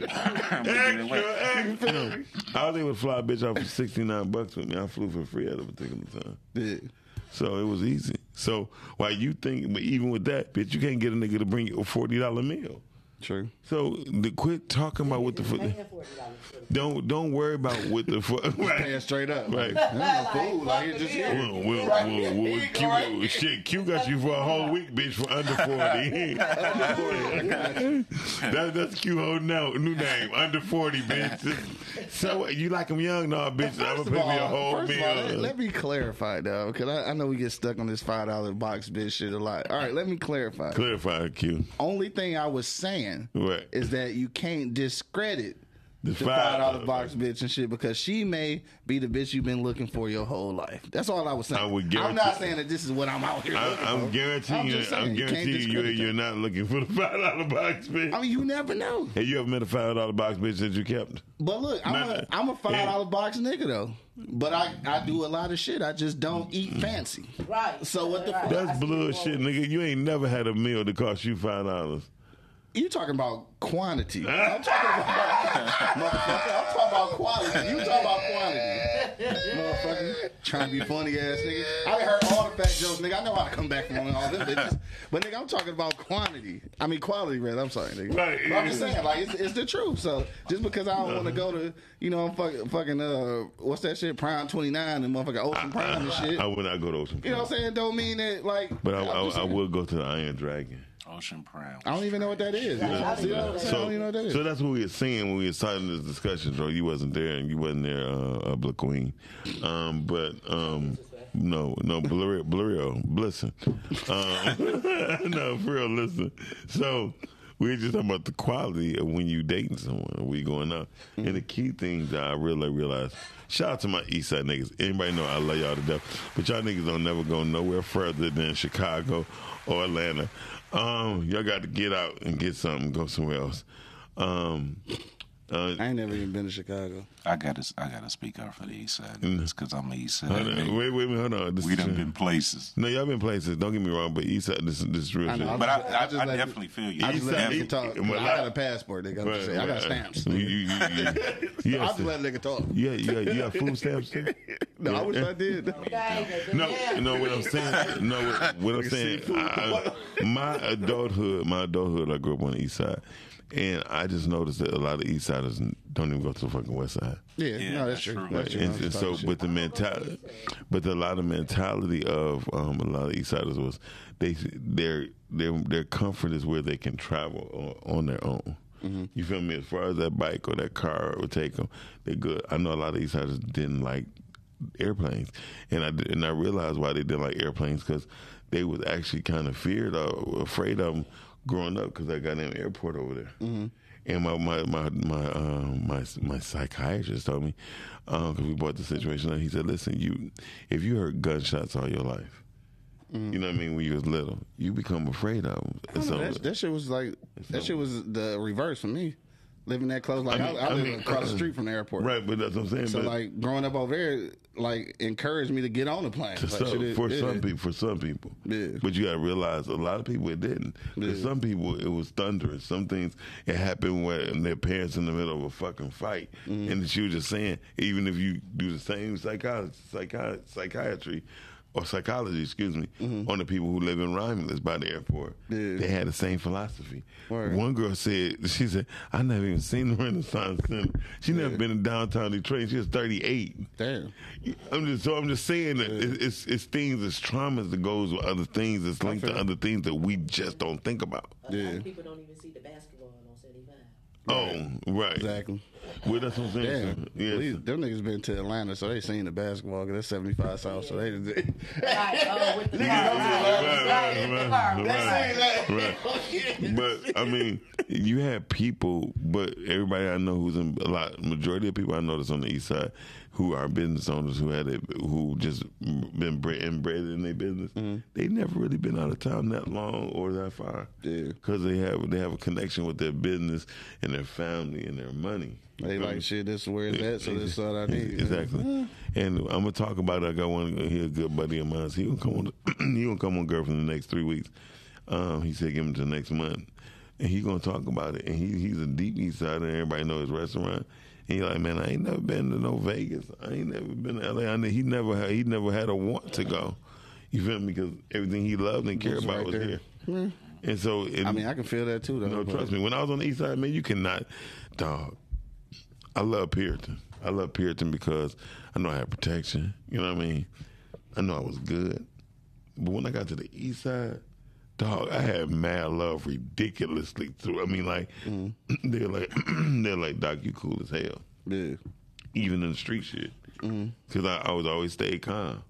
extra, extra. I was able to fly a bitch out for 69 bucks with me. I flew for free at a particular time. Yeah. So it was easy. So while you think, but even with that, bitch, you can't get a nigga to bring you a forty dollar meal. True. So the, quit talking about what the fuck. Paying $40 for the Don't don't worry about what the fuck. Paying straight up. Right. Like, I'm a fool. Like, here, just here. Well, well, well, well, Q, shit, Q got you for a whole week, bitch, for under 40. that, that's Q holding out. New name, under 40, bitch. So, you like him young? No, bitch, I'm going to pay me a whole first of all, let, meal. let me clarify though, because I, I know we get stuck on this five dollar box bitch shit a lot. All right, let me clarify. Clarify, Q. Only thing I was saying What? is that you can't discredit The the five dollar box bitch and shit because she may be the bitch you've been looking for your whole life. That's all I was saying. I would I'm not saying that this is what I'm out here I, looking I'm for. guaranteeing I'm you, just saying, I'm you can't guaranteeing you, discredit you're not looking for the $5 box, bitch. I mean, you never know. Hey, you ever met a $5 box bitch that you kept? But look, I'm Nah, a I'm a five dollar box nigga though. But I, I do a lot of shit. I just don't eat mm. fancy. Right. So what the Right. fuck? That's I see bullshit, nigga. You ain't never had a meal that cost you $5. You talking about quantity? I'm talking about motherfucker. I'm talking about quality. You talking about quantity, motherfucker? Trying to be funny ass nigga. I heard all the fat jokes, nigga. I know how to come back from all them bitches. But nigga, I'm talking about quantity. I mean quality, rather. I'm sorry, nigga. Right. But I'm just saying, like it's, it's the truth. So just because I don't want to Uh-huh. go to, you know, I'm fucking, fucking uh, what's that shit? Prime 29 and motherfucking Ocean Prime and shit. I would not go to Ocean You know what I'm saying? Don't mean that like. But I, I, I will go to the Iron Dragon. Ocean Prime. I don't even know what that is. See what I'm? I So, don't even know what that is. so that's what we were saying when we were starting this discussion, Joe. You wasn't there, and you wasn't there, uh, uh Black Queen. Um, but um, no, no, Blurrio, Blurrio, listen. Um, no, for real, listen. So we were just talking about the quality of when you dating someone, or we going out, and the key things that I really realized. Shout out to my East Side niggas. Anybody know I love y'all to death, but y'all niggas don't never go nowhere further than Chicago or Atlanta. Um, y'all got to get out and get something, go somewhere else. Um, uh, I ain't never even been to Chicago. I gotta, I gotta speak up for the East Side. Mm. It's because I'm a East Side. hold on, wait, wait, wait, hold on. This We done been places. No, y'all been places. Don't get me wrong, but East Side, this, this is real I know, shit. But I, just- I, I just I let- definitely feel you. I just East let Side- nigga talk. Well, I got a passport. Nigga, I'm just saying. I got stamps. You, you, you, you, you, I just let nigga talk. you, got, you, got, you got food stamps too? No, I wish I did. No, no. What I'm saying, no. What, what I'm saying, I, my adulthood, my adulthood, I grew up on the East Side, and I just noticed that a lot of East Siders don't even go to the fucking West Side. Yeah, Yeah, no, that's that's true. true. That's true. and, and so, but the mentality, but the, a lot of mentality of um, a lot of East Siders was they their their their comfort is where they can travel on, on their own. Mm-hmm. You feel me? As far as that bike or that car would take them, they're good. I know a lot of East Siders didn't like airplanes, and I and I realized why they didn't like airplanes because they was actually kind of feared or afraid of them growing up because I got in an airport over there. Mm-hmm. And my my my my um, my my psychiatrist told me because we brought the situation up. He said, "Listen, you if you heard gunshots all your life, Mm-hmm. you know what I mean. When you was little, you become afraid of them. Know, that, that shit was like that shit was the reverse for me. Living that close, like I, I mean- I, I live mean, across the street from the airport. right, but that's what I'm saying. So like growing up over there, like encouraged me to get on the plane. Like, some, it- for yeah. some people, for some people, Yeah. But you got to realize a lot of people it didn't. For Yeah. some people, it was thunderous. Some things it happened when their parents in the middle of a fucking fight, Mm-hmm. and she was just saying, even if you do the same psychology, psychi- psychiatry. Or psychology, excuse me, on the people who live in Romulus by the airport. Mm-hmm. Yeah. They had the same philosophy. Word. One girl said, she said, I never even seen the Renaissance Center. She never been in downtown Detroit. She was 38. Damn. I'm just so I'm just saying that it- it's it's things, it's traumas that goes with other things, it's linked to feel other things that we just don't think about. A lot Yeah. of people don't even see the basketball on 75. Oh, right. Exactly. Well, that's what I'm saying. Damn. sir. Yes. These- them niggas been to Atlanta, so they seen the basketball. 'cause that's seventy five south, so they. Right, uh, with the. But I mean, you had people, but everybody I know who's in a lot, majority of people I know that's on the east side, who are business owners who had it, who just been bred, inbred in their business. They never really been out of town that long or that far. Yeah. because they have they have a connection with their business and their family and their money. They like shit. This is where it's at, so this is all I need. Exactly. And I'm gonna talk about it. I got one here, a good buddy of mine. He gonna come on. he gonna come on girl for the next three weeks. Um, he said give him to next month, and he gonna talk about it. And he he's a deep east side, and everybody know his restaurant. And he like, man, I ain't never been to no Vegas. I ain't never been to LA. I know he never had, he never had a want to go. You feel me? Because everything he loved and cared about right was there. here. And so, it, I mean, I can feel that too, though. no, trust me. When I was on the east side, man, you cannot, dog. I love Puritan. I love Puritan because I know I had protection. You know what I mean? I know I was good. But when I got to the east side, dog, I had mad love ridiculously through. I mean, like mm. they're like they're like, Doc, you cool as hell, Yeah. even in the street shit. Mm. Because I, I was always stay calm.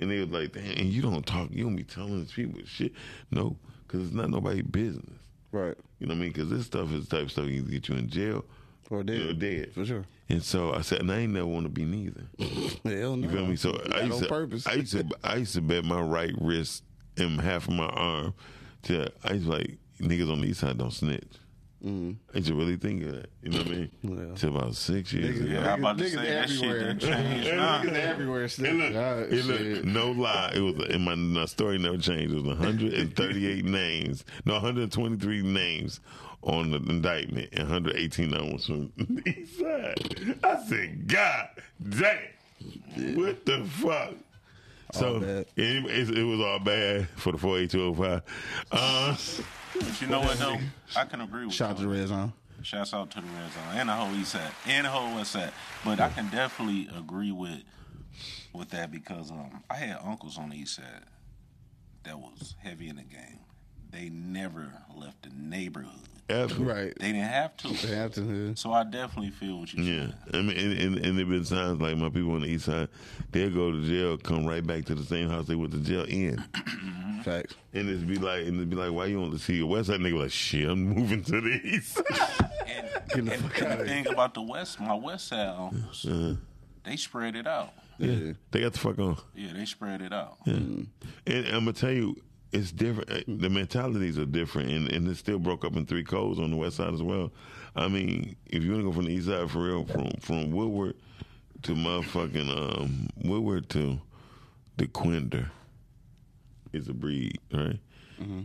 And they was like, damn, and you don't talk, you don't be telling these people shit. No, because it's not nobody's business. Right. You know what I mean? Because this stuff is the type of stuff you can get you in jail Or dead. or dead. For sure. And so I said, and I ain't never want to be neither. Hell no. You feel me? So I used to. I used to, I used to bet my right wrist and half of my arm. To I was like niggas on the east side don't snitch. Mm. I used to really think of that. You know what I mean? Yeah. Till about six years Niggas- ago. Yeah, I'm about to Niggas say that shit everywhere. done changed. Nah. Niggas everywhere. It look, it look, no lie. It was in my, my story never changed. It was 138 names, no 123 names on the indictment, and 118 of them was from the east side. I said, God damn, what the fuck? So bad. it, it, it was all bad for the 48205. Uh, But you know what though? I can agree with Shout out to the Red Zone. Shouts out to the Red Zone and the whole East Side and the whole West Side. But I can definitely agree with with that because um, I had uncles on the East Side that was heavy in the game. they never left the neighborhood. Ever. Right. They didn't have to. They have to. So I definitely feel what you're Yeah, saying. I mean, and, and, and there been times like my people on the east side, they'll go to jail, come right back to the same house they went to jail in, Mm-hmm. Facts. and it's be like, and it'd be like, why you want to see your west side nigga? Like, shit, I'm moving to the east. side. And, Get the and, fuck and outta the thing about the West, my West Side Uh-huh. they spread it out. Yeah. they got the fuck on. Yeah, they spread it out. And I'm gonna tell you, it's different. Uh, The mentalities are different, and, and it's still broke up in three codes on the west side as well. I mean, if you want to go from the east side for real, from from Woodward to motherfucking um, Woodward to the Quinder is a breed, right?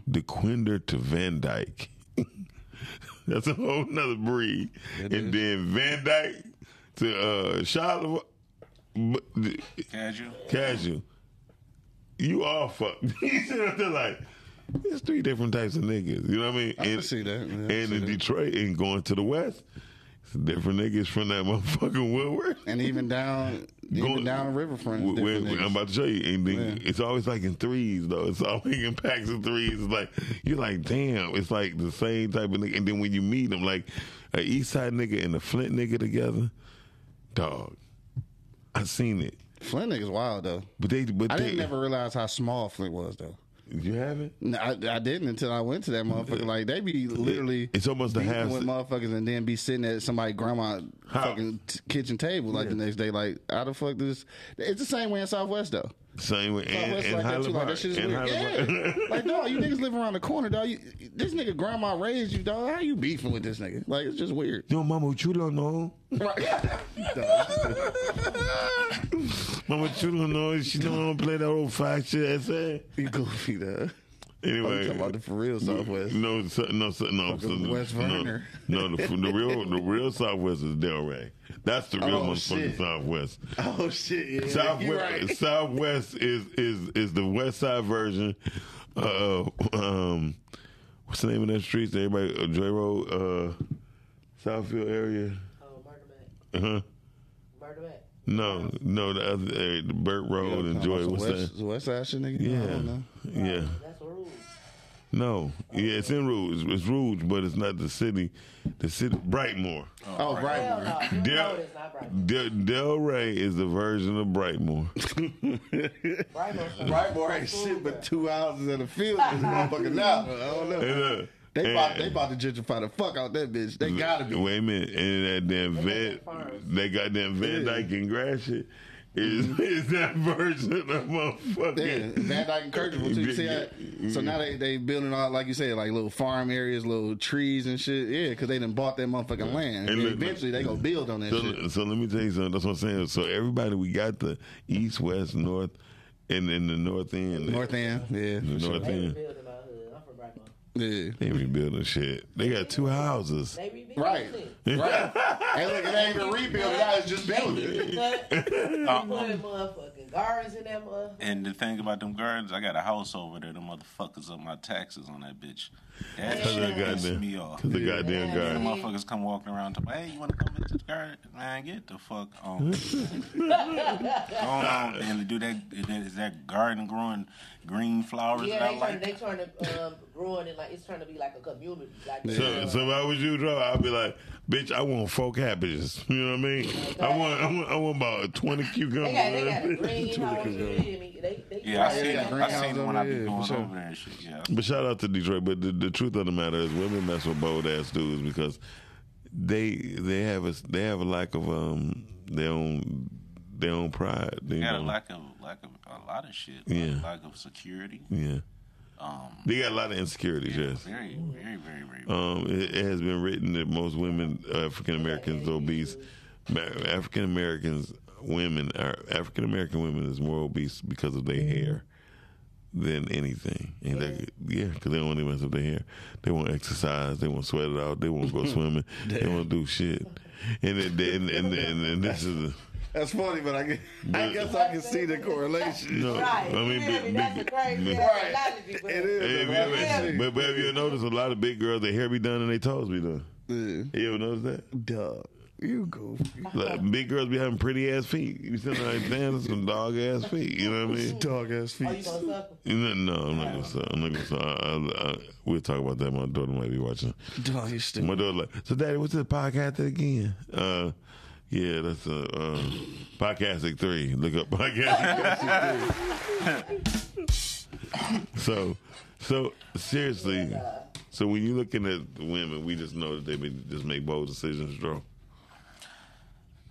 The Quinder to Van Dyke, that's a whole nother breed, and then Van Dyke to uh, Charlotte. Casual. casual. You all fucked. you sit up there like, there's three different types of niggas. You know what I mean? I can see that. And in that. Detroit and going to the west, it's different niggas from that motherfucking Woodward. And even down, even Going- down the riverfront. Wh- different when- I'm about to show you. And then Yeah. It's always like in threes, though. It's always in packs of threes. It's like, you're like, damn. It's like the same type of nigga. And then when you meet them, like a East Side nigga and a Flint nigga together, dog, I seen it. Flint niggas wild though. But they, but I they, didn't never realize how small Flint was though. You haven't? No, I, I didn't until I went to that motherfucker. Like they be literally It's almost the half- with motherfuckers and then be sitting at somebody grandma How? fucking t- kitchen table like the next day. Like how the fuck this? It's the same way in Southwest though. Same with And, and like that too. Like that shit is weird. Yeah. Like dog, you niggas live around the corner, dog. You, this nigga grandma raised you, dog. How you beefing with this nigga? Like it's just weird. Yo, mama, you don't know? Mama, you don't know? She don't want to play that old five shit. I say. you goofy, dog. I'm Anyway, talking about the for real Southwest. no, so- no, so- no, so- West no, Vernor. No, the, the real, the real Southwest is Delray. That's the real Oh, motherfucking shit. Southwest. Oh shit! Yeah, Southwest, right. Southwest is is is the West Side version. Uh, um, what's the name of that street? Everybody, uh, Joy Road, uh, Southfield area. Oh, murder Uh huh. Murder. No, no, the other area, the Burt Road and Joy. What's West, that? West Side shit, nigga? I don't know. Yeah, yeah. That's rude. No, yeah, it's in Rouge. It's Rouge, but it's not the city. The city, Brightmoor. Oh, Hell right. no. You Del, know it's not right. Del, Delray is the version of Brightmoor. Brightmoor Right, boy, ain't shit but two houses in the field. This motherfucker now. I don't know. And, uh, They about, they about to gentrify the fuck out that bitch. They gotta be. Wait a minute, and that damn got Van, they got damn Van Yeah. Dyke and Gratiot is mm-hmm. is that version of Yeah, motherfucking Van Dyke and Kirkland too. You see that? So now they they building all like you said, like little farm areas, little trees and shit. Yeah, because they done bought that motherfucking land. And And look- eventually they gonna build on that So, shit. so let me tell you something. That's what I'm saying. So everybody, we got the east, west, north, and in the north end. North End, yeah, The for sure. north end. rebuilding my hood. I'm from Brightmoor. Yeah. They rebuilding shit. They got two houses. They rebuilding Right. shit. Right. hey, look, it ain't even rebuilding. That is just building. But they put motherfucking gardens in that motherfucker. And the thing about them gardens, I got a house over there. The motherfuckers up my taxes on that bitch. That Cause shit of the pisses goddamn, me off. cause the goddamn Yeah. The motherfuckers come walking around to hey, you want to come into the garden? Man, get the fuck on. Go on and do that. Is that, is that garden growing green flowers Yeah, that I they like? turn, they turn to um, growing and like it's trying to be like a community. Like So, so if I was you, Joe, I'd be like, bitch, I want four cabbages. You know what I mean? I want, I want, I want about twenty cucumbers. they got they got a greenhouse. You hear me? They, they Yeah, I Yeah, seen yeah, it. I greenhouse seen it when I be over going sure. over there and shit. Yeah. But shout out to Detroit. But the, the truth of the matter is, women mess with bold ass dudes because they they have a they have a lack of um their own their own pride. They They got a lack of lack of a lot of shit. Yeah. Lack of security. yeah, Um, they got a lot of insecurities. Yes. very, very, very, very. Um, it, it has been written that most women, African Americans, obese. African Americans, women are African American women is more obese because of their hair than anything. And yeah, because they don't want to mess up their hair. They won't exercise. They won't sweat it out. They won't go swimming. they won't do shit. And it, and, and, and, and this is That's funny, but I guess, I guess I can see the correlation. no. Right. I mean, you feel big- That's a big- crazy Right. analogy, but It is. Hey, a have lot you of ever- but, but have you noticed a lot of big girls, their hair be done and their toes be done? Yeah. You ever notice that? Duh. You goofy. Like, big girls be having pretty ass feet. You see like damn, that's some dog ass feet. You know what I mean? Dog ass Oh, you feet. gonna suck? You no, I'm not gonna say. I'm not gonna say. I, I, I, we'll talk about that. My daughter might be watching. Dog, you My daughter like, so daddy, what's this podcast again? Uh, yeah, that's uh, uh, podcasting three. Look up podcasting. so, so seriously, so when you're looking at the women, we just know that they be, just make bold decisions, Joe.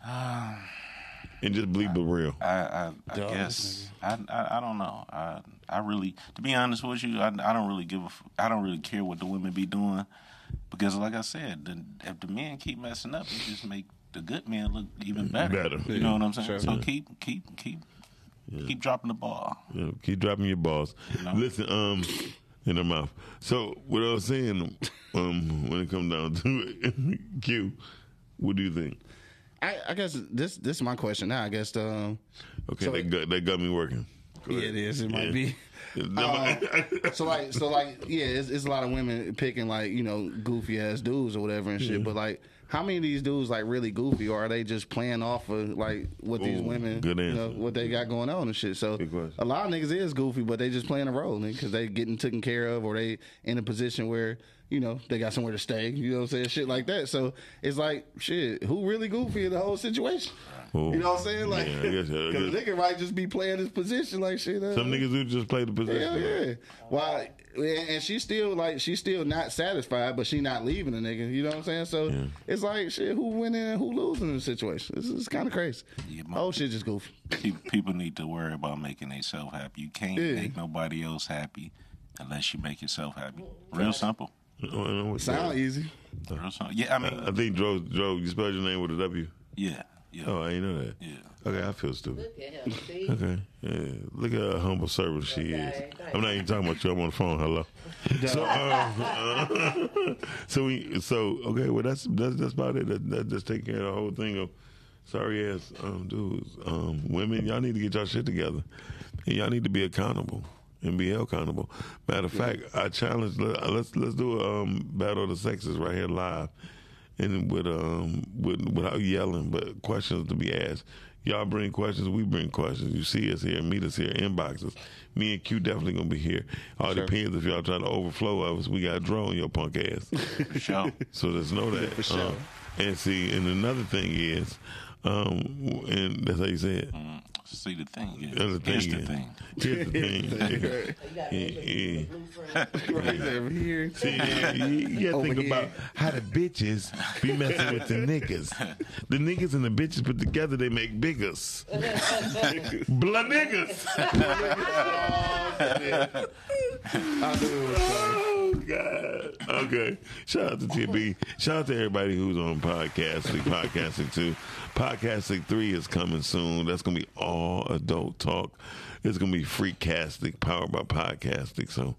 and just believe the real. I, I, I guess I, I I don't know. I I really, to be honest with you, I, I don't really give a. I don't really care what the women be doing because, like I said, the, if the men keep messing up, it just make the good men look even better. Better. You know what I'm saying? Sure. So keep keep keep keep dropping the ball. You know, keep dropping your balls. No. Listen, um, in her mouth. So what I was saying, um, when it comes down to it, Q, what do you think? I, I guess this this is my question now. I guess um, Okay, So- that got that got me working. Go yeah, it is. It might Yeah. be. Uh, so like, so like, yeah, it's, it's a lot of women picking like you know goofy ass dudes or whatever and shit. But like, how many of these dudes like really goofy, or are they just playing off of like what these Ooh, women, good you know, what they got going on and shit? So a lot of niggas is goofy, but they just playing a role because they getting taken care of, or they in a position where you know they got somewhere to stay. You know what I'm saying? Shit like that. So it's like shit. Who really goofy in the whole situation? Ooh. You know what I'm saying? Like, Yeah, I guess- I because nigga might just be playing his position like shit. uh, Some niggas do just play the position. Hell yeah. Why? And she's still like she's still not satisfied, but she not leaving the nigga. You know what I'm saying? So Yeah. it's like shit. Who winning and who losing in the situation? This is kind of crazy. Yeah, my- oh shit, just goofy. People need to worry about making themselves happy. You can't Yeah. make nobody else happy unless you make yourself happy. Real simple. I know what Sound that- easy. Yeah, I mean, I think Dro, Dro, you spelled your name with a W. yeah, yeah, Oh, I ain't know that. yeah. Okay, I feel stupid. Look at him. See? Okay, yeah. Look at how humble servant she is. I'm not even talking about you. I'm on the phone. Hello. So, um, uh, so we, so okay. Well, that's that's that's about it. That, that just take care of the whole thing of sorry ass um, dudes. Um, women, y'all need to get y'all shit together, and y'all need to be accountable and be held accountable. Matter of fact, I challenge. let- Let's let's do a um, battle of the sexes right here live, and with um with without yelling, but questions to be asked. Y'all bring questions, we bring questions. You see us here, meet us here, inboxes. Me and Q definitely gonna be here. All depends if y'all try to overflow of us. We got draw on your punk ass. For sure. So just know that. For sure. Um, and see, and another thing is, um, and that's how you say it. Mm, See the thing. Yeah. That's the thing. Here's the is- thing. Here's the thing. You got Yeah, to yeah. blueprint. Right over here. See, you, you gotta Over think here. about how the bitches be messing with the niggas. The niggas and the bitches put together, they make biggers. Blood niggas. I knew it was. Oh God. Okay. Shout out to TB. Shout out to everybody who's on podcasting, podcasting too. Podcasting three is coming soon. That's gonna be all adult talk. It's gonna be freakastic, powered by podcasting. So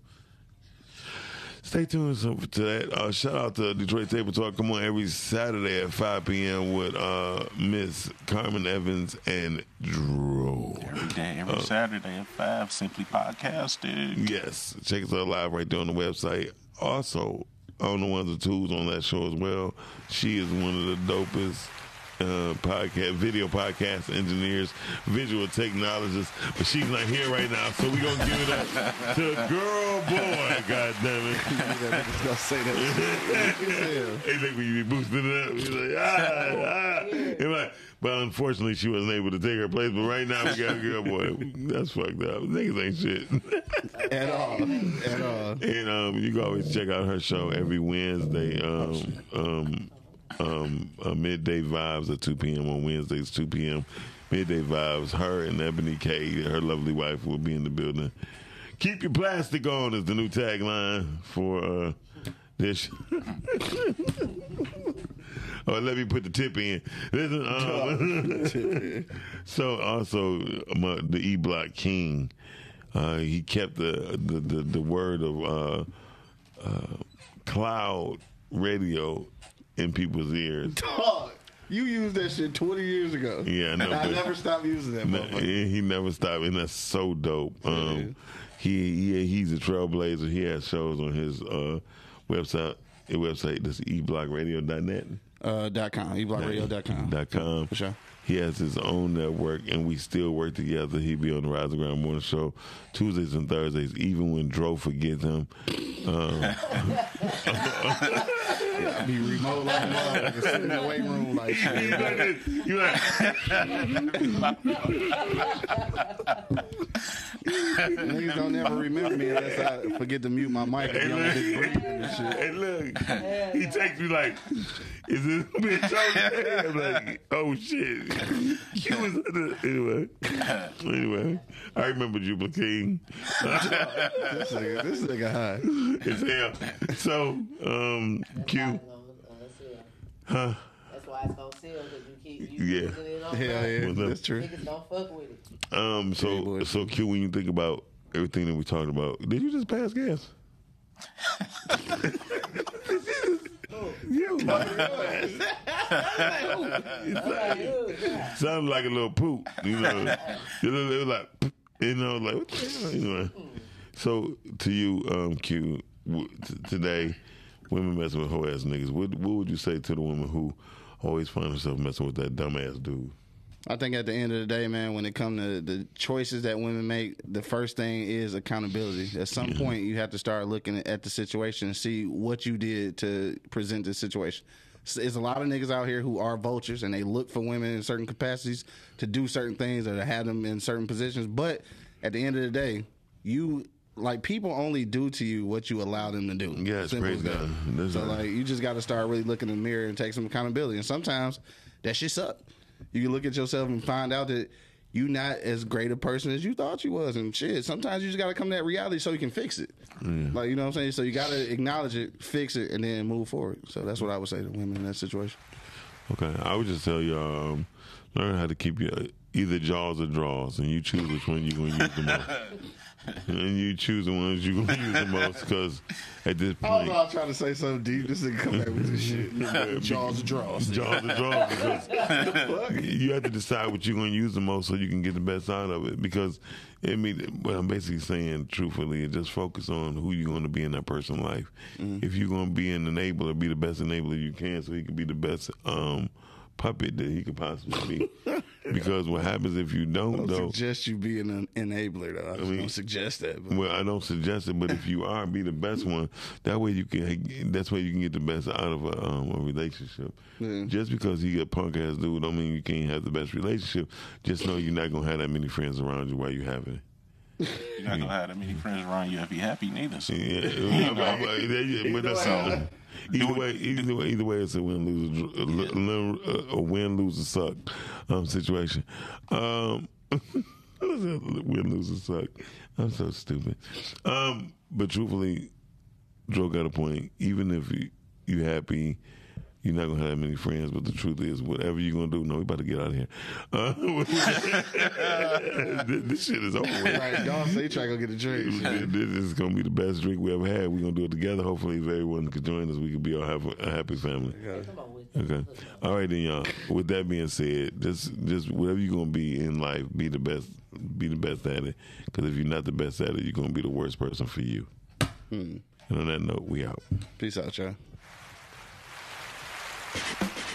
stay tuned to that. Uh, shout out to Detroit Table Talk. Come on every Saturday at 5 p.m. with uh, Miss Carmen Evans and Drew. Every day, every Uh, Saturday at five, simply podcasting. Yes, check us out live right there on the website. Also, on the ones and twos on that show as well. She is one of the dopest uh, podcast, video podcast engineers, visual technologists, but she's not here right now, so we're gonna give it up to girl boy. God damn it! That gonna say that. Hey, look you be boosting it up. He's like, ah, ah. He's like, but unfortunately, she wasn't able to take her place. But right now, we got a girl boy. That's fucked up. Niggas ain't shit. At all. At all. And um, you can always check out her show every Wednesday. Um, um, um, uh, midday vibes at 2 p.m. on Wednesdays, 2 p.m. Midday vibes. Her and Ebony K, her lovely wife, will be in the building. Keep your plastic on is the new tagline for uh, this. oh, let me put the tip in. Listen, um, so also my, the E Block King, uh, he kept the the, the, the word of uh, uh, cloud radio in people's ears. Dog, you used that shit 20 years ago. Yeah, I know, I never stopped using that No, motherfucker. he, he never stopped, and that's so dope. Um, he, he he's a trailblazer. He has shows on his uh, website your website. That's eblockradio.net. Uh, dot com, eblockradio.com. Dot com. For sure. He has his own network, and we still work together. He'd be on the Rise of Ground Morning Show Tuesdays and Thursdays, even when Dro forgets him. Um, Be remote like a motherfucker, sit in the weight room like shit. you like, Niggas don't ever remember me unless I forget to mute my mic and be on this breathing and shit. hey, look, he takes me like, is this bitch on I'm like, oh shit. Q was under, anyway. Anyway, I remember Jubal King. This nigga, this nigga high. It's him. So, um, Q, huh? That's why it's gonna sell because you keep you Yeah. using it on Hell purpose. yeah, What's up? that's true. Niggas don't fuck with it. Um, so boy. so Q, when you think about everything that we talked about, did you just pass gas? you sounded like a little poop, you know. it was like, you know, like what the hell, you know. So to you, um, Q, w- t- today, women messing with hoe ass niggas. What what would you say to the woman who always find herself messing with that dumbass dude? I think at the end of the day, man, when it comes to the choices that women make, the first thing is accountability. At some point, you have to start looking at the situation and see what you did to present the situation. There's a lot of niggas out here who are vultures and they look for women in certain capacities to do certain things or to have them in certain positions. But at the end of the day, you like people only do to you what you allow them to do. Yeah, it's Simple as that. That's So right. like you just got to start really looking in the mirror and take some accountability. And sometimes that shit suck. You can look at yourself and find out that you not as great a person as you thought you was, and shit. Sometimes you just got to come to that reality so you can fix it. Like you know what I'm saying. So you got to acknowledge it, fix it, and then move forward. So that's what I would say to women in that situation. Okay, I would just tell you, um, learn how to keep your either jaws or draws, and you choose which one you're gonna use the most. and you choose the ones you're gonna use the most, because at this point, I was all trying to say something deep. This nigga come back with this shit. Jaws draws. jaws draws, because you have to decide what you're gonna use the most, so you can get the best out of it. Because I mean, what I'm basically saying, truthfully, is just focus on who you're gonna be in that person's life. If you're gonna be an enabler, be the best enabler you can, so he can be the best. um puppet that he could possibly be because what happens if you don't don't though suggest you being an enabler, though. I, just mean- don't suggest that. But Well, I don't suggest it, but if you are, be the best one. That way you can. That's why you can get the best out of a, um, a relationship. Yeah. Just because he a punk ass dude, don't mean you can't have the best relationship. Just know you're not gonna have that many friends around you while you have it. You're not gonna have that many friends around you if you're happy neither. So. Yeah, but, but- but that's uh, either way. Either way, either way, it's a win lose a, a, a win lose or suck um, situation. Um, win lose or suck. I'm so stupid. Um, but truthfully, Joe got a point. Even if you you happy. You're not gonna have many friends, but the truth is, whatever you're gonna do, no, we about to get out of here. Uh, this, this shit is over. with. right, dog say you try to go get a drink. This is gonna be the best drink we ever had. We're gonna do it together. Hopefully, if everyone could join us, we could be all have a happy family. Come on with it. Okay. All right, then, y'all. With that being said, just just whatever you're gonna be in life, be the best. Be the best at it. Because if you're not the best at it, you're gonna be the worst person for you. And on that note, we out. Peace out, y'all. あ。